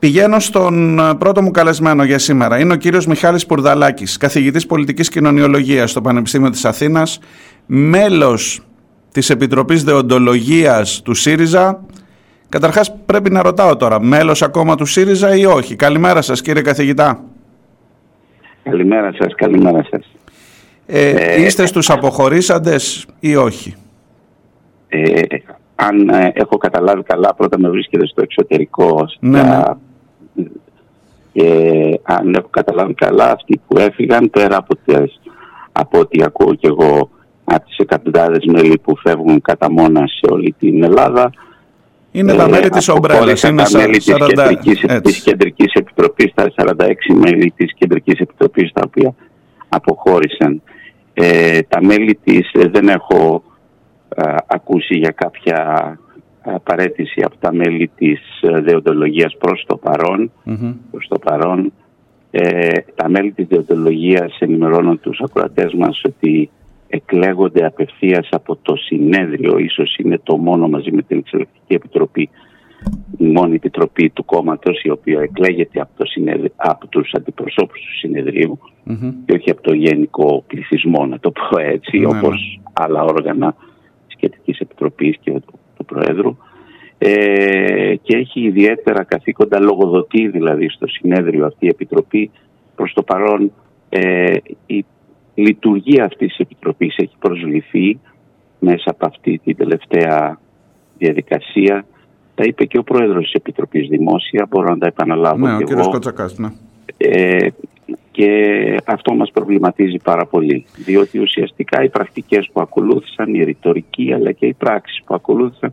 Πηγαίνω στον ε, πρώτο μου καλεσμένο για σήμερα. Είναι ο κύριος Μιχάλης Πουρδαλάκης, καθηγητής πολιτικής κοινωνιολογίας στο Πανεπιστήμιο της Αθήνας, μέλος της Επιτροπής Δεοντολογίας του ΣΥΡΙΖΑ. Καταρχάς πρέπει να ρωτάω τώρα, μέλος ακόμα του ΣΥΡΙΖΑ ή όχι; Καλημέρα σας κύριε καθηγητά. Καλημέρα σας, καλημέρα σας. Ε, ε είστε στους αποχωρήσαντες ή όχι; Ε, αν ε, έχω καταλάβει καλά, πρώτα με βρίσκεται στο εξωτερικό. Ναι, ναι. Και αν έχω καταλάβει καλά, αυτοί που έφυγαν πέρα από, τις, από ό,τι ακούω και εγώ από τις εκατοντάδες μέλη που φεύγουν κατά μόνα σε όλη την Ελλάδα είναι τα μέλη της Ομπρέλας, είναι τα μέλη της, κεντρικής, της Κεντρικής Επιτροπής, τα 46 μέλη της Κεντρικής Επιτροπής τα οποία αποχώρησαν. Ε, τα μέλη της ε, δεν έχω ε, ακούσει για κάποια παρέτηση από τα μέλη της ε, δεοντολογίας προς το παρόν. Προς το παρόν. Ε, τα μέλη της δεοντολογίας ενημερώνουν τους ακροατές μας ότι εκλέγονται απευθείας από το συνέδριο. Ίσως είναι το μόνο μαζί με την Εξελεκτική Επιτροπή η μόνη επιτροπή του κόμματος η οποία εκλέγεται από, το συνέδριο, από τους αντιπροσώπους του συνεδρίου και όχι από το γενικό πληθυσμό να το πω έτσι ναι, όπως ναι. άλλα όργανα της Κεντρικής Επιτροπής και του, του Προέδρου ε, και έχει ιδιαίτερα καθήκοντα λογοδοτή δηλαδή στο συνέδριο αυτή η Επιτροπή. Προς το παρόν ε, η λειτουργία αυτής της Επιτροπής έχει προσβληθεί μέσα από αυτή την τελευταία διαδικασία. Τα είπε και ο πρόεδρος της Επιτροπής Δημόσια, μπορώ να τα επαναλάβω ναι, και ο κύριος Κοτσακάς, ναι. Ε, και αυτό μας προβληματίζει πάρα πολύ, διότι ουσιαστικά οι πρακτικές που ακολούθησαν, η ρητορική αλλά και οι πράξεις που ακολούθησαν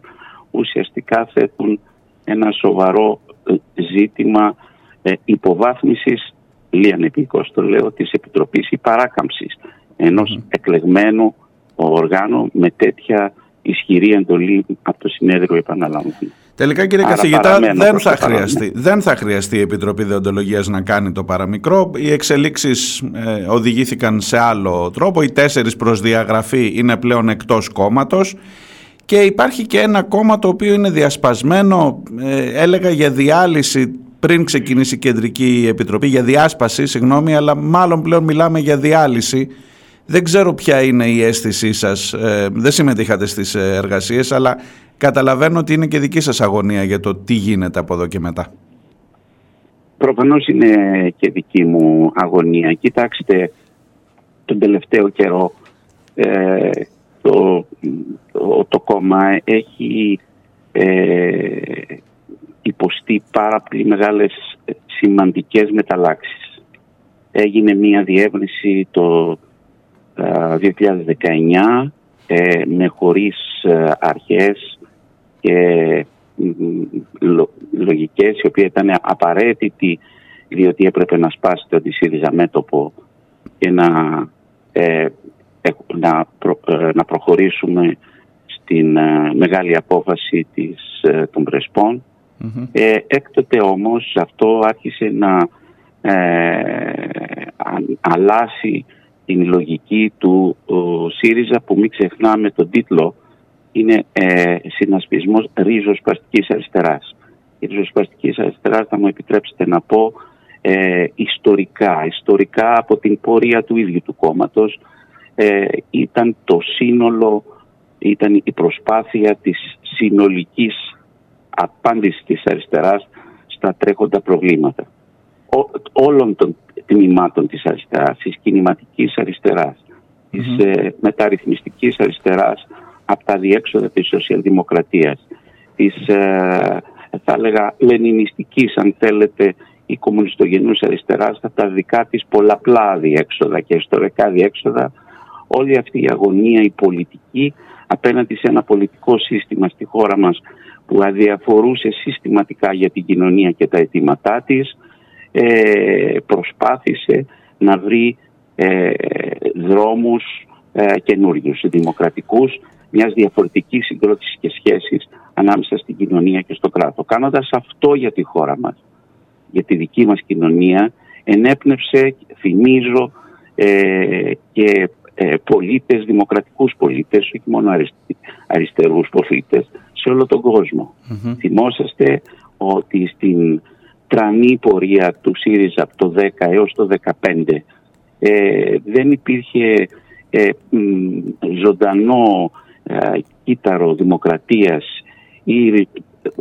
ουσιαστικά θέτουν ένα σοβαρό ε, ζήτημα ε, υποβάθμισης, λιανεπικός το λέω, της Επιτροπής ή παράκαμψης ενός εκλεγμένου οργάνου με τέτοια ισχυρή εντολή από το συνέδριο επαναλαμβάνω. Τελικά κύριε Άρα καθηγητά δεν θα, χρειαστεί, δεν θα χρειαστεί η Επιτροπή Δεοντολογίας να κάνει το παραμικρό. Οι εξελίξεις ε, οδηγήθηκαν σε άλλο τρόπο. Οι τέσσερις προς διαγραφή είναι πλέον εκτός κόμματος. Και υπάρχει και ένα κόμμα το οποίο είναι διασπασμένο, ε, έλεγα για διάλυση πριν ξεκινήσει η Κεντρική Επιτροπή, για διάσπαση, συγγνώμη, αλλά μάλλον πλέον μιλάμε για διάλυση. Δεν ξέρω ποια είναι η αίσθησή σας, ε, δεν συμμετείχατε στις εργασίες, αλλά καταλαβαίνω ότι είναι και δική σας αγωνία για το τι γίνεται από εδώ και μετά. Προφανώς είναι και δική μου αγωνία. Κοιτάξτε, τον τελευταίο καιρό ε, το, το, κόμμα έχει ε, υποστεί πάρα πολύ μεγάλες σημαντικές μεταλλάξεις. Έγινε μια διεύρυνση το 2019 ε, με χωρίς ε, αρχές και λογικές οι οποίες ήταν απαραίτητοι διότι έπρεπε να σπάσει το ΣΥΡΙΖΑ μέτωπο και να, ε, να, να προχωρήσουμε στην μεγάλη απόφαση της, των πρεσπων έκτοτε όμως αυτό άρχισε να αλλάσει την λογική του ΣΥΡΙΖΑ που μην ξεχνάμε τον τίτλο είναι ε, συνασπισμός ρίζοσπαστικής αριστεράς. Η ρίζοσπαστικής αριστεράς θα μου επιτρέψετε να πω ε, ιστορικά, ιστορικά από την πορεία του ίδιου του κόμματος ε, ήταν το σύνολο, ήταν η προσπάθεια της συνολικής απάντησης της αριστεράς στα τρέχοντα προβλήματα. όλων των τμήματων της αριστεράς, της κινηματικής αριστεράς, της ε, μεταρρυθμιστικής αριστεράς από τα διέξοδα της σοσιαλδημοκρατίας, της ε, θα έλεγα λενινιστικής αν θέλετε ή κομμουνιστογενούς αριστεράς από τα δικά της πολλαπλά διέξοδα και ιστορικά διέξοδα όλη αυτή η αγωνία η πολιτική απέναντι σε ένα πολιτικό σύστημα στη χώρα μας που αδιαφορούσε συστηματικά για την κοινωνία και τα αιτήματά της ε, προσπάθησε να βρει ε, δρόμους ε, καινούριους, δημοκρατικούς, μιας διαφορετικής συγκρότησης και σχέσης ανάμεσα στην κοινωνία και στο κράτος. Κάνοντας αυτό για τη χώρα μας, για τη δική μας κοινωνία, ενέπνευσε, θυμίζω, ε, και ε, πολίτες, δημοκρατικούς πολίτες, όχι μόνο αριστερούς πολίτες, σε όλο τον κόσμο. Θυμόσαστε ότι στην τρανή πορεία του ΣΥΡΙΖΑ από το 10 έως το 15 ε, δεν υπήρχε ε, ζωντανό ε, κύτταρο δημοκρατίας ή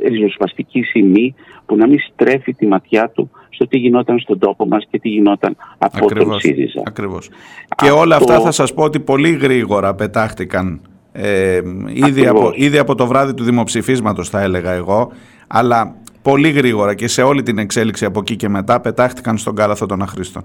ριζοσπαστική σημεί που να μην στρέφει τη ματιά του στο τι γινόταν στον τόπο μας και τι γινόταν από ακριβώς, τον ΣΥΡΙΖΑ. Ακριβώς. Και όλα αυτά θα σας πω ότι πολύ γρήγορα πετάχτηκαν ε, ήδη, από, ήδη από το βράδυ του δημοψηφίσματος θα έλεγα εγώ αλλά πολύ γρήγορα και σε όλη την εξέλιξη από εκεί και μετά πετάχτηκαν στον κάλαθο των αχρήστων.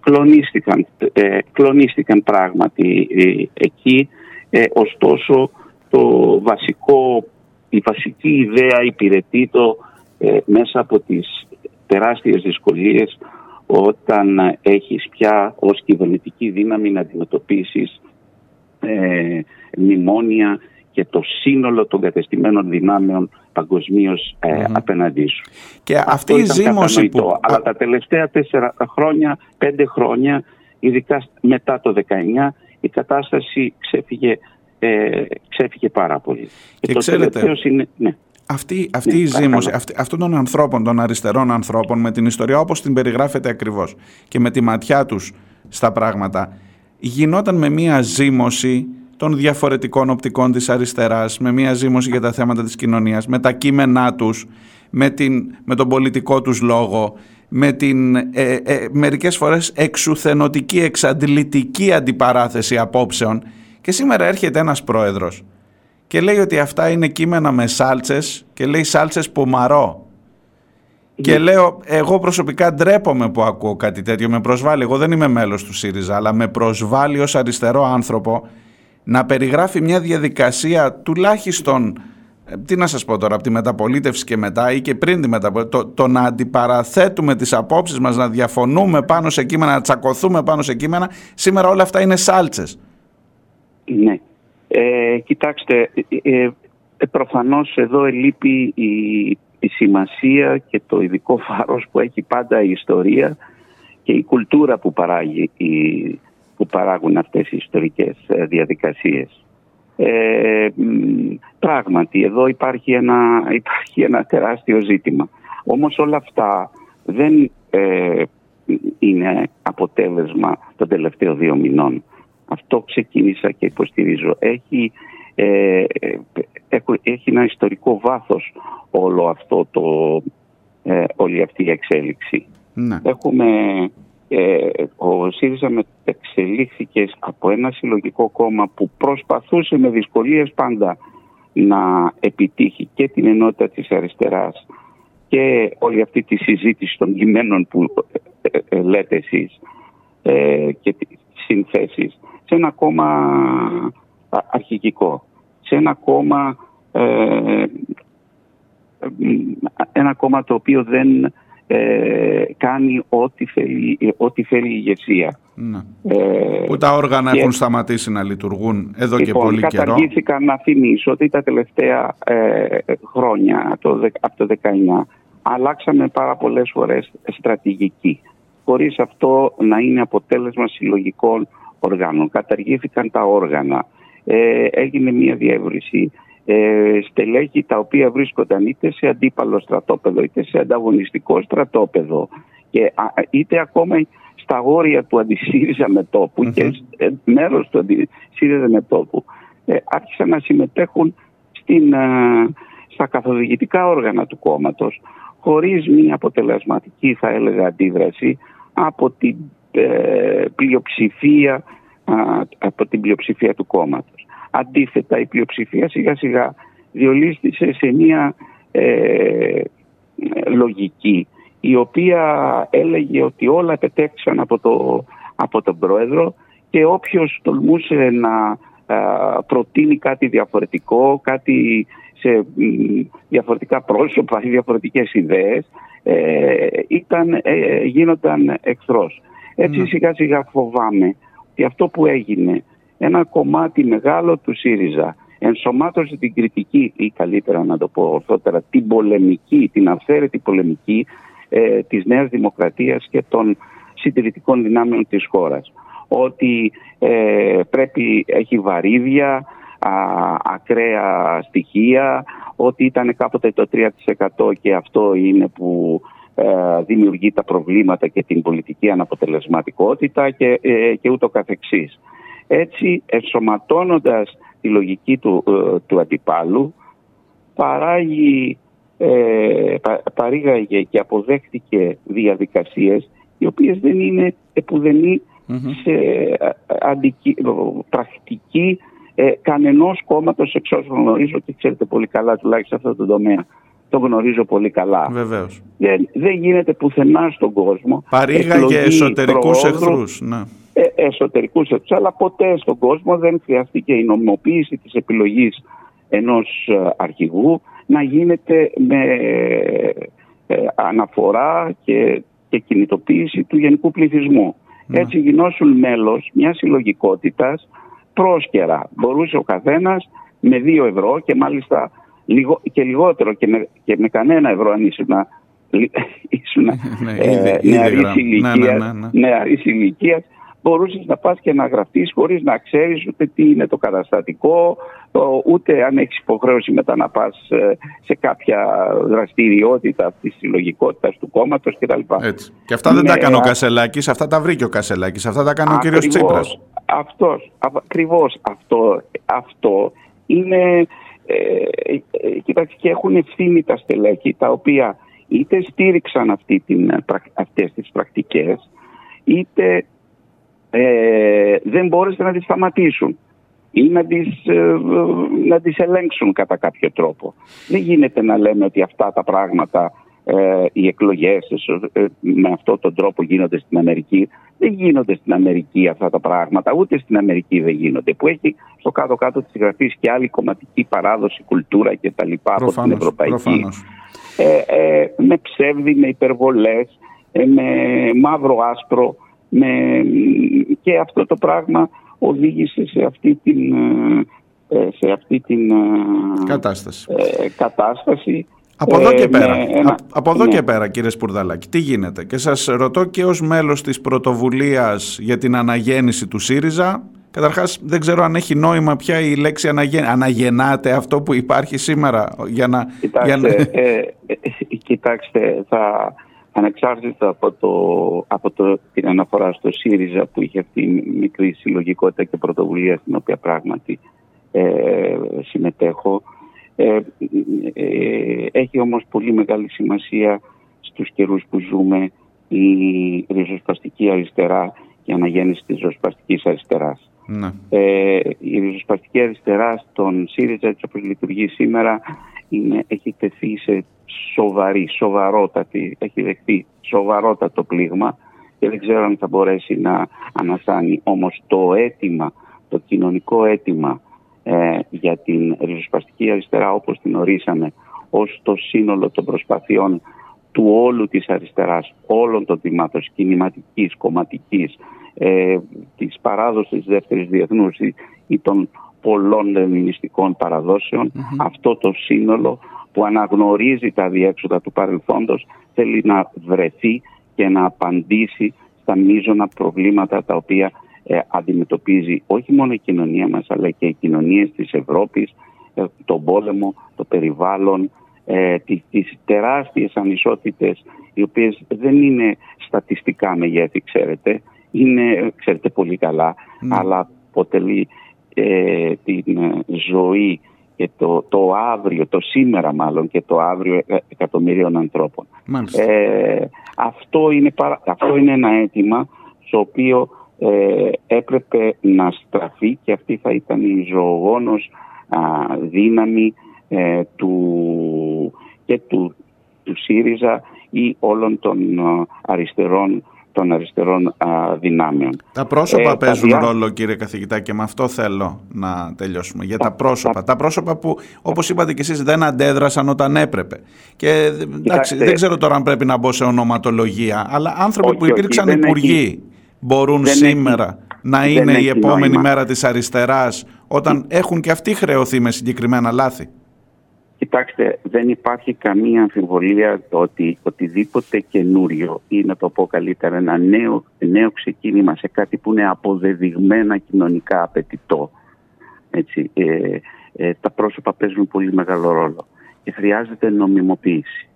Κλονίστηκαν, ε, κλονίστηκαν πράγματι ε, εκεί, ε, ωστόσο το βασικό, η βασική ιδέα υπηρετεί το ε, μέσα από τις τεράστιες δυσκολίες όταν έχεις πια ως κυβερνητική δύναμη να αντιμετωπίσεις ε, μνημόνια και το σύνολο των κατεστημένων δυνάμεων παγκοσμίως ε, απέναντί σου. Και αυτή η ζήμωση που... Αλλά τα τελευταία τέσσερα χρόνια, πέντε χρόνια, ειδικά μετά το 19, η κατάσταση ξέφυγε, ε, ξέφυγε πάρα πολύ. Και, το ξέρετε, είναι... Ναι. Αυτή, αυτή ναι, η ζήμωση αυτή, αυτών των ανθρώπων, των αριστερών ανθρώπων με την ιστορία όπως την περιγράφεται ακριβώς και με τη ματιά τους στα πράγματα γινόταν με μία ζήμωση των διαφορετικών οπτικών της αριστεράς, με μία ζήμωση για τα θέματα της κοινωνίας, με τα κείμενά τους, με, την, με τον πολιτικό τους λόγο, με την ε, ε, μερικές φορές εξουθενωτική, εξαντλητική αντιπαράθεση απόψεων και σήμερα έρχεται ένας πρόεδρος και λέει ότι αυτά είναι κείμενα με σάλτσες και λέει σάλτσες μαρώ. Και ναι. λέω, εγώ προσωπικά ντρέπομαι που ακούω κάτι τέτοιο, με προσβάλλει. Εγώ δεν είμαι μέλος του ΣΥΡΙΖΑ, αλλά με προσβάλλει ως αριστερό άνθρωπο να περιγράφει μια διαδικασία τουλάχιστον, ε, τι να σας πω τώρα, από τη μεταπολίτευση και μετά ή και πριν τη μεταπολίτευση, το, το να αντιπαραθέτουμε τις απόψεις μας, να διαφωνούμε πάνω σε κείμενα, να τσακωθούμε πάνω σε κείμενα, σήμερα όλα αυτά είναι σάλτσες. Ναι. Ε, κοιτάξτε, ε, ε, ε προφανώς εδώ ελείπει η, η σημασία και το ειδικό φάρος που έχει πάντα η ιστορία και η κουλτούρα που παράγει η, που παράγουν αυτές οι ιστορικές ε, διαδικασίες. Ε, πράγματι, εδώ υπάρχει ένα, υπάρχει ένα τεράστιο ζήτημα. Όμως όλα αυτά δεν ε, είναι αποτέλεσμα των τελευταίων δύο μηνών. Αυτό ξεκίνησα και υποστηρίζω. Έχει, ε, έχει ένα ιστορικό βάθος όλο αυτό το, ε, όλη αυτή η εξέλιξη. Ναι. Έχουμε ε, ο ΣΥΡΙΖΑ εξελίχθηκε από ένα συλλογικό κόμμα που προσπαθούσε με δυσκολίες πάντα να επιτύχει και την ενότητα της αριστεράς και όλη αυτή τη συζήτηση των κειμένων που ε, ε, λέτε εσείς και τις συνθέσεις σε ένα κόμμα αρχικικό, σε ένα κόμμα, ένα κόμμα το οποίο δεν ε, κάνει ό,τι θέλει, ό,τι θέλει η ηγεσία. Ναι. Ε, που τα όργανα έχουν σταματήσει να λειτουργούν εδώ και λοιπόν, πολύ καιρό. Καταργήθηκαν να θυμίσω ότι τα τελευταία ε, χρόνια, το, από το 19, αλλάξαμε πάρα πολλές φορές στρατηγική. Χωρίς αυτό να είναι αποτέλεσμα συλλογικών οργάνων. Καταργήθηκαν τα όργανα. Ε, έγινε μια διεύρυνση ε, στελέχη τα οποία βρίσκονταν είτε σε αντίπαλο στρατόπεδο είτε σε ανταγωνιστικό στρατόπεδο και είτε ακόμα στα όρια του αντισύριζα μετόπου mm-hmm. και ε, μέρος του αντισύριζα μετόπου ε, άρχισαν να συμμετέχουν στην, ε, στα καθοδηγητικά όργανα του κόμματος χωρίς μια αποτελεσματική θα έλεγα αντίδραση από την ε, πλειοψηφία από την πλειοψηφία του κόμματος. Αντίθετα η πλειοψηφία σιγά σιγά διολίστησε σε μια ε, λογική η οποία έλεγε ότι όλα επετέξαν από, το, από τον πρόεδρο και όποιος τολμούσε να προτείνει κάτι διαφορετικό, κάτι σε διαφορετικά πρόσωπα ή διαφορετικές ιδέες, ε, ήταν, ε, γίνονταν εχθρός. Έτσι ναι. σιγά σιγά φοβάμαι ότι αυτό που έγινε ένα κομμάτι μεγάλο του ΣΥΡΙΖΑ ενσωμάτωσε την κριτική ή καλύτερα να το πω ορθότερα την πολεμική, την αυθαίρετη πολεμική ε, της Νέας Δημοκρατίας και των συντηρητικών δυνάμεων της χώρας. Ότι ε, πρέπει, έχει βαρύδια, ακραία στοιχεία, ότι ήταν κάποτε το 3% και αυτό είναι που ε, δημιουργεί τα προβλήματα και την πολιτική αναποτελεσματικότητα και, ε, και ούτω καθεξής. Έτσι, ενσωματώνοντας τη λογική του, ε, του αντιπάλου, παράγει, ε, παρήγαγε και αποδέχτηκε διαδικασίες οι οποίες δεν είναι επουδενή σε αντικει... πρακτική ε, κανενός κόμματος εξ όσων γνωρίζω και ξέρετε πολύ καλά τουλάχιστον σε αυτό το τομέα το γνωρίζω πολύ καλά. Βεβαίως. Δεν, δεν γίνεται πουθενά στον κόσμο. Παρήγαγε εσωτερικούς εχθρούς. Ναι. Ε, εσωτερικούς εχθρού, αλλά ποτέ στον κόσμο δεν χρειαστήκε η νομιμοποίηση της επιλογής ενός ε, αρχηγού να γίνεται με ε, αναφορά και, και κινητοποίηση του γενικού πληθυσμού. Ναι. Έτσι γινώσουν μέλος μιας συλλογικότητας πρόσκαιρα. Μπορούσε ο καθένας με δύο ευρώ και μάλιστα λιγο, και λιγότερο και με, και με κανένα ευρώ αν ήσουν, ήσουν ναι, ε, νεαρής ηλικίας, μπορούσες να πας και να γραφτείς χωρίς να ξέρεις ούτε τι είναι το καταστατικό, ούτε αν έχεις υποχρέωση μετά να πας ε, σε κάποια δραστηριότητα αυτής της συλλογικότητας του κόμματος κτλ. Έτσι. Και αυτά δεν τα έκανε ο Κασελάκης, αυτά τα βρήκε ο Κασελάκης, αυτά τα έκανε ο κύριος Τσίπρας. Αυτός, ακριβώς αυτό, αυτό είναι ε, ε, κοιτάξτε και έχουν ευθύνη τα στελέχη τα οποία είτε στήριξαν αυτή την, αυτές τις πρακτικές είτε ε, δεν μπόρεσαν να τις σταματήσουν ή να τις, ε, να τις ελέγξουν κατά κάποιο τρόπο. Δεν γίνεται να λέμε ότι αυτά τα πράγματα ε, οι εκλογές ε, με αυτόν τον τρόπο γίνονται στην Αμερική. Δεν γίνονται στην Αμερική αυτά τα πράγματα, ούτε στην Αμερική δεν γίνονται. Που έχει στο κάτω-κάτω της γραφής και άλλη κομματική παράδοση, κουλτούρα κτλ. από την Ευρωπαϊκή. Ε, ε, με ψεύδι, με υπερβολές, ε, με μαύρο-άσπρο. Με... Και αυτό το πράγμα οδήγησε σε αυτή την, σε αυτή την κατάσταση. κατάσταση από εδώ και ε, πέρα, ναι, από εδώ ναι. και πέρα κύριε Σπουρδαλάκη, τι γίνεται; Και σας ρωτώ και ως μέλος της πρωτοβουλίας για την αναγέννηση του ΣΥΡΙΖΑ, καταρχάς δεν ξέρω αν έχει νόημα πια η λέξη αναγεν... αναγεννάτε αυτό που υπάρχει σήμερα. Για να, κοιτάξτε, για να... Ε, ε, κοιτάξτε θα, ανεξάρτητα από, το, από το, την αναφορά στο ΣΥΡΙΖΑ που είχε αυτή η μικρή συλλογικότητα και πρωτοβουλία στην οποία πράγματι ε, συμμετέχω, ε, ε, έχει όμως πολύ μεγάλη σημασία στους καιρούς που ζούμε η ριζοσπαστική αριστερά και η αναγέννηση της ριζοσπαστικής αριστεράς. Ναι. Ε, η ριζοσπαστική αριστερά στον ΣΥΡΙΖΑ έτσι όπως λειτουργεί σήμερα είναι, έχει τεθεί σε σοβαρή, σοβαρότατη, έχει δεχτεί σοβαρότατο πλήγμα και δεν ξέρω αν θα μπορέσει να ανασάνει όμως το αίτημα, το κοινωνικό αίτημα ε, για την ριζοσπαστική αριστερά όπως την ορίσαμε ως το σύνολο των προσπαθειών του όλου της αριστεράς, όλων των τμήματων κινηματικής, κομματικής, ε, της παράδοσης δεύτερης διεθνούς ή, ή των πολλών λενινιστικών αυτό το σύνολο που αναγνωρίζει τα διέξοδα του παρελθόντος θέλει να βρεθεί και να απαντήσει στα μείζωνα προβλήματα τα οποία ε, αντιμετωπίζει όχι μόνο η κοινωνία μας αλλά και οι κοινωνίες της Ευρώπης, ε, τον πόλεμο, το περιβάλλον, ε, τις, τις τεράστιες ανισότητες οι οποίες δεν είναι στατιστικά μεγέθη ξέρετε, είναι ξέρετε πολύ καλά, ναι. αλλά αποτελεί ε, την ζωή και το, το αύριο, το σήμερα μάλλον και το αύριο εκατομμυρίων ανθρώπων. αυτό, είναι, αυτό είναι ένα αίτημα στο οποίο ε, έπρεπε να στραφεί και αυτή θα ήταν η ζωογόνος δύναμη ε, του, και του, του ΣΥΡΙΖΑ ή όλων των αριστερών των αριστερών δυνάμεων. Τα πρόσωπα ε, παίζουν ρόλο κύριε καθηγητά και με αυτό θέλω να τελειώσουμε. Για τα, πρόσωπα. Τα... πρόσωπα που όπως είπατε και εσείς δεν αντέδρασαν όταν έπρεπε. Και εντάξει, δεν ξέρω τώρα αν πρέπει να μπω σε ονοματολογία αλλά άνθρωποι που υπήρξαν υπουργοί μπορούν σήμερα να είναι η επόμενη μέρα της αριστεράς όταν έχουν και αυτοί χρεωθεί με συγκεκριμένα λάθη. Κοιτάξτε, δεν υπάρχει καμία αμφιβολία ότι οτιδήποτε καινούριο ή να το πω καλύτερα ένα νέο, νέο ξεκίνημα σε κάτι που είναι αποδεδειγμένα κοινωνικά απαιτητό Έτσι, ε, ε, τα πρόσωπα παίζουν πολύ μεγάλο ρόλο και χρειάζεται νομιμοποίηση.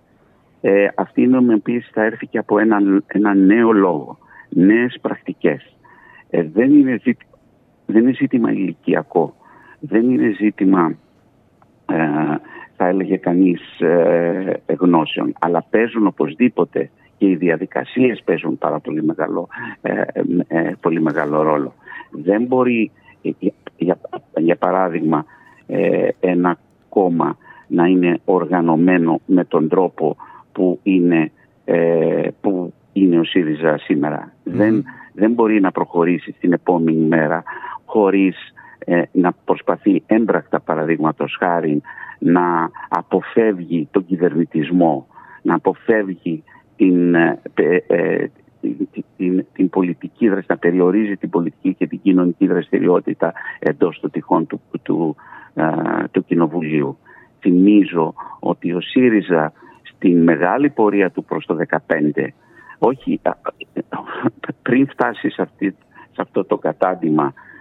Ε, αυτή η νομιμοποίηση θα έρθει και από ένα, ένα νέο λόγο, νέες πρακτικές. Ε, δεν, είναι ζήτημα, δεν είναι ζήτημα ηλικιακό, δεν είναι ζήτημα ε, θα έλεγε κανείς ε, γνώσεων, αλλά παίζουν οπωσδήποτε και οι διαδικασίες παίζουν πάρα πολύ μεγάλο, ε, ε, πολύ μεγάλο ρόλο. Δεν μπορεί, για, για παράδειγμα, ένα κόμμα να είναι οργανωμένο με τον τρόπο που είναι, που είναι ο ΣΥΡΙΖΑ Δεν, δεν μπορεί να προχωρήσει στην επόμενη μέρα χωρίς να προσπαθεί έμπρακτα παραδείγματος χάρη να αποφεύγει τον κυβερνητισμό, να αποφεύγει την, ε, ε, την, την, πολιτική να περιορίζει την πολιτική και την κοινωνική δραστηριότητα εντός των τυχών του, του, ε, του Κοινοβουλίου. Θυμίζω ότι ο ΣΥΡΙΖΑ στην μεγάλη πορεία του προς το 2015, όχι πριν φτάσει σε, αυτή, σε αυτό το κατάντημα ε,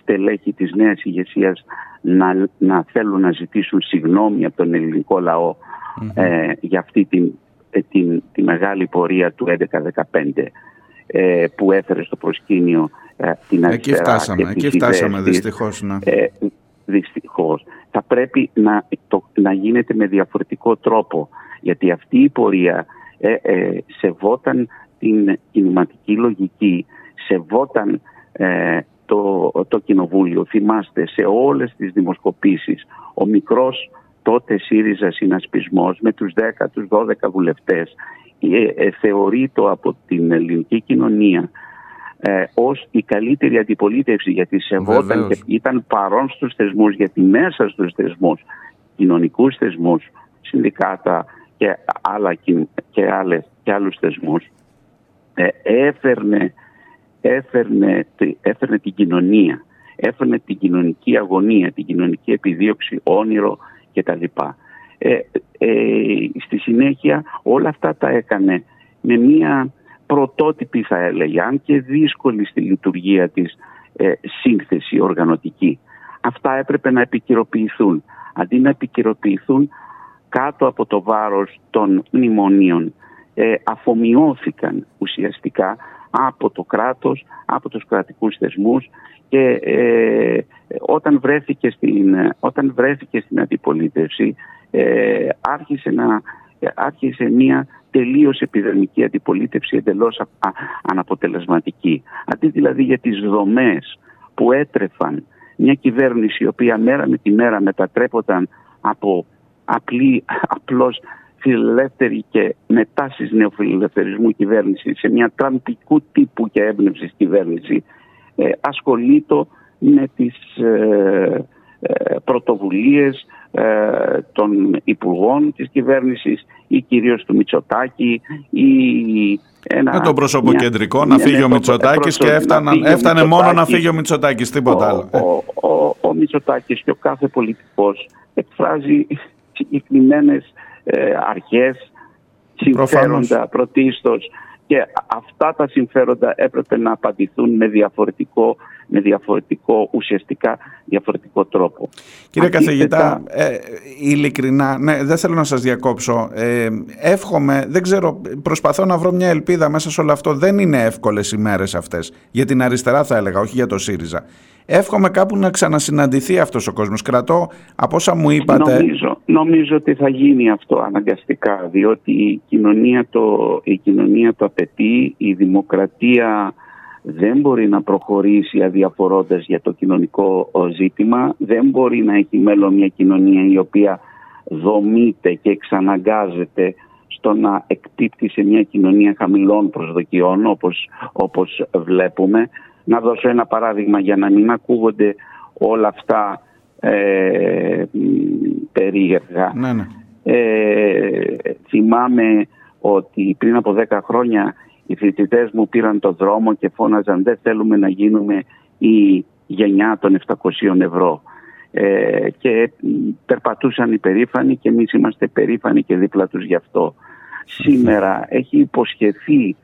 στελέχη της νέας ηγεσίας να, να θέλουν να ζητήσουν συγνώμη από τον ελληνικό ε, για αυτή την, ε, την, τη μεγάλη πορεία του 11-15 ε, που έφερε στο προσκήνιο ε, την αριστερά Εκεί φτάσαμε, και εκεί φτάσαμε δυστυχώς. Ναι. Ε, δυστυχώς. Θα πρέπει να, το, να γίνεται με διαφορετικό τρόπο γιατί αυτή η πορεία ε, ε, σεβόταν την κινηματική λογική, σεβόταν το, το κοινοβούλιο. Θυμάστε σε όλες τις δημοσκοπήσεις ο μικρός τότε ΣΥΡΙΖΑ συνασπισμός με τους 10, τους 12 βουλευτές ε, ε, θεωρείται από την ελληνική κοινωνία ε, ως η καλύτερη αντιπολίτευση γιατί σεβόταν και ήταν παρόν στους θεσμούς γιατί μέσα στους θεσμούς, κοινωνικούς θεσμούς, συνδικάτα και, άλλα, και, άλλες, και άλλους θεσμούς ε, έφερνε έφερνε, έφερνε την κοινωνία, έφερνε την κοινωνική αγωνία, την κοινωνική επιδίωξη, όνειρο κτλ. Ε, ε, στη συνέχεια όλα αυτά τα έκανε με μια πρωτότυπη θα έλεγε, αν και δύσκολη στη λειτουργία της ε, σύνθεση οργανωτική. Αυτά έπρεπε να επικυροποιηθούν. Αντί να επικυροποιηθούν κάτω από το βάρος των μνημονίων ε, αφομοιώθηκαν ουσιαστικά από το κράτος, από τους κρατικούς θεσμούς και ε, όταν, βρέθηκε στην, όταν βρέθηκε στην αντιπολίτευση ε, άρχισε, να, άρχισε μια τελείως επιδερμική αντιπολίτευση εντελώς αναποτελεσματική. Αντί δηλαδή για τις δομές που έτρεφαν μια κυβέρνηση η οποία μέρα με τη μέρα μετατρέπονταν από απλή, απλώς φιλελεύθερη και μετάσεις νεοφιλελευθερισμού κυβέρνηση σε μια τραμπικού τύπου και έμπνευσης κυβέρνηση ε, ασχολείται με τις ε, ε, πρωτοβουλίες ε, των υπουργών της κυβέρνησης ή κυρίως του Μητσοτάκη ή ένα, με τον προσωποκεντρικό να φύγει ο Μητσοτάκης και έφτανε, έφτανε μόνο να φύγει ο Μητσοτάκης, τίποτα άλλο. Ο, ο, ο Μητσοτάκης και ο κάθε πολιτικός εκφράζει συγκεκριμένες ε, αρχές, συμφέροντα πρωτίστως. Και αυτά τα συμφέροντα έπρεπε να απαντηθούν με διαφορετικό, με διαφορετικό ουσιαστικά διαφορετικό τρόπο. Κύριε καθηγητά, ε, ειλικρινά, ναι, δεν θέλω να σας διακόψω. Ε, εύχομαι, δεν ξέρω, προσπαθώ να βρω μια ελπίδα μέσα σε όλο αυτό. Δεν είναι εύκολες οι μέρες αυτές. Για την αριστερά θα έλεγα, όχι για το ΣΥΡΙΖΑ. Εύχομαι κάπου να ξανασυναντηθεί αυτός ο κόσμος. Κρατώ από όσα μου είπατε... Νομίζω, νομίζω ότι θα γίνει αυτό αναγκαστικά, διότι η κοινωνία, το, η κοινωνία το απαιτεί, η δημοκρατία δεν μπορεί να προχωρήσει αδιαφορώντας για το κοινωνικό ζήτημα, δεν μπορεί να έχει μέλλον μια κοινωνία η οποία δομείται και εξαναγκάζεται στο να εκπίπτει σε μια κοινωνία χαμηλών προσδοκιών όπως, όπως βλέπουμε να δώσω ένα παράδειγμα για να μην ακούγονται όλα αυτά ε, περίεργα. Ναι, ναι. Ε, θυμάμαι ότι πριν από 10 χρόνια οι φοιτητές μου πήραν το δρόμο και φώναζαν δεν θέλουμε να γίνουμε η γενιά των 700 ευρώ. Ε, και περπατούσαν υπερήφανοι και εμείς είμαστε περήφανοι και δίπλα τους γι' αυτό. Σήμερα έχει υποσχεθεί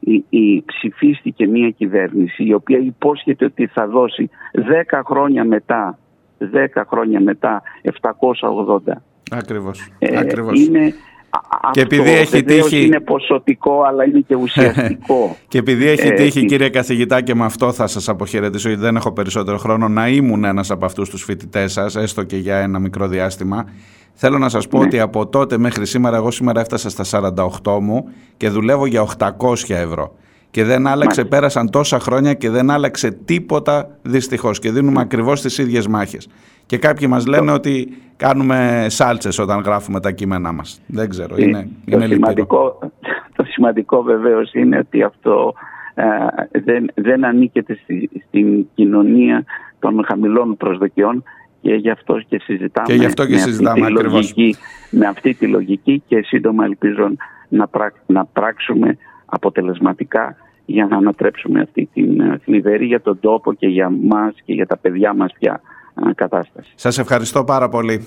η, η, ψηφίστηκε μια κυβέρνηση η οποία υπόσχεται ότι θα δώσει 10 χρόνια μετά 10 χρόνια μετά 780. Ακριβώς. Ε, Ακριβώς. Είναι και επειδή έχει τύχει... είναι ποσοτικό αλλά είναι και ουσιαστικό. και επειδή έχει ε, τύχει κύριε καθηγητά και με αυτό θα σας αποχαιρετήσω γιατί δεν έχω περισσότερο χρόνο να ήμουν ένας από αυτούς τους φοιτητές σας έστω και για ένα μικρό διάστημα. Θέλω να σας πω ναι. ότι από τότε μέχρι σήμερα εγώ σήμερα έφτασα στα 48 μου και δουλεύω για 800 ευρώ. Και δεν άλλαξε, πέρασαν τόσα χρόνια και δεν άλλαξε τίποτα δυστυχώς και δίνουμε ακριβώς τις ίδιες μάχες. Και κάποιοι μας λένε ότι κάνουμε σάλτσες όταν γράφουμε τα κείμενά μας. Δεν ξέρω, είναι, το είναι σημαντικό, Το σημαντικό βεβαίως είναι ότι αυτό ε, δεν, δεν ανήκεται στην κοινωνία των χαμηλών προσδοκιών και γι' αυτό και συζητάμε, και γι αυτό και με, συζητάμε αυτή τη λογική, με αυτή τη λογική και σύντομα ελπίζω να, να πράξουμε αποτελεσματικά για να ανατρέψουμε αυτή την ε, θλιβερή για τον τόπο και για μας και για τα παιδιά μας πια κατάσταση. Σας ευχαριστώ πάρα πολύ.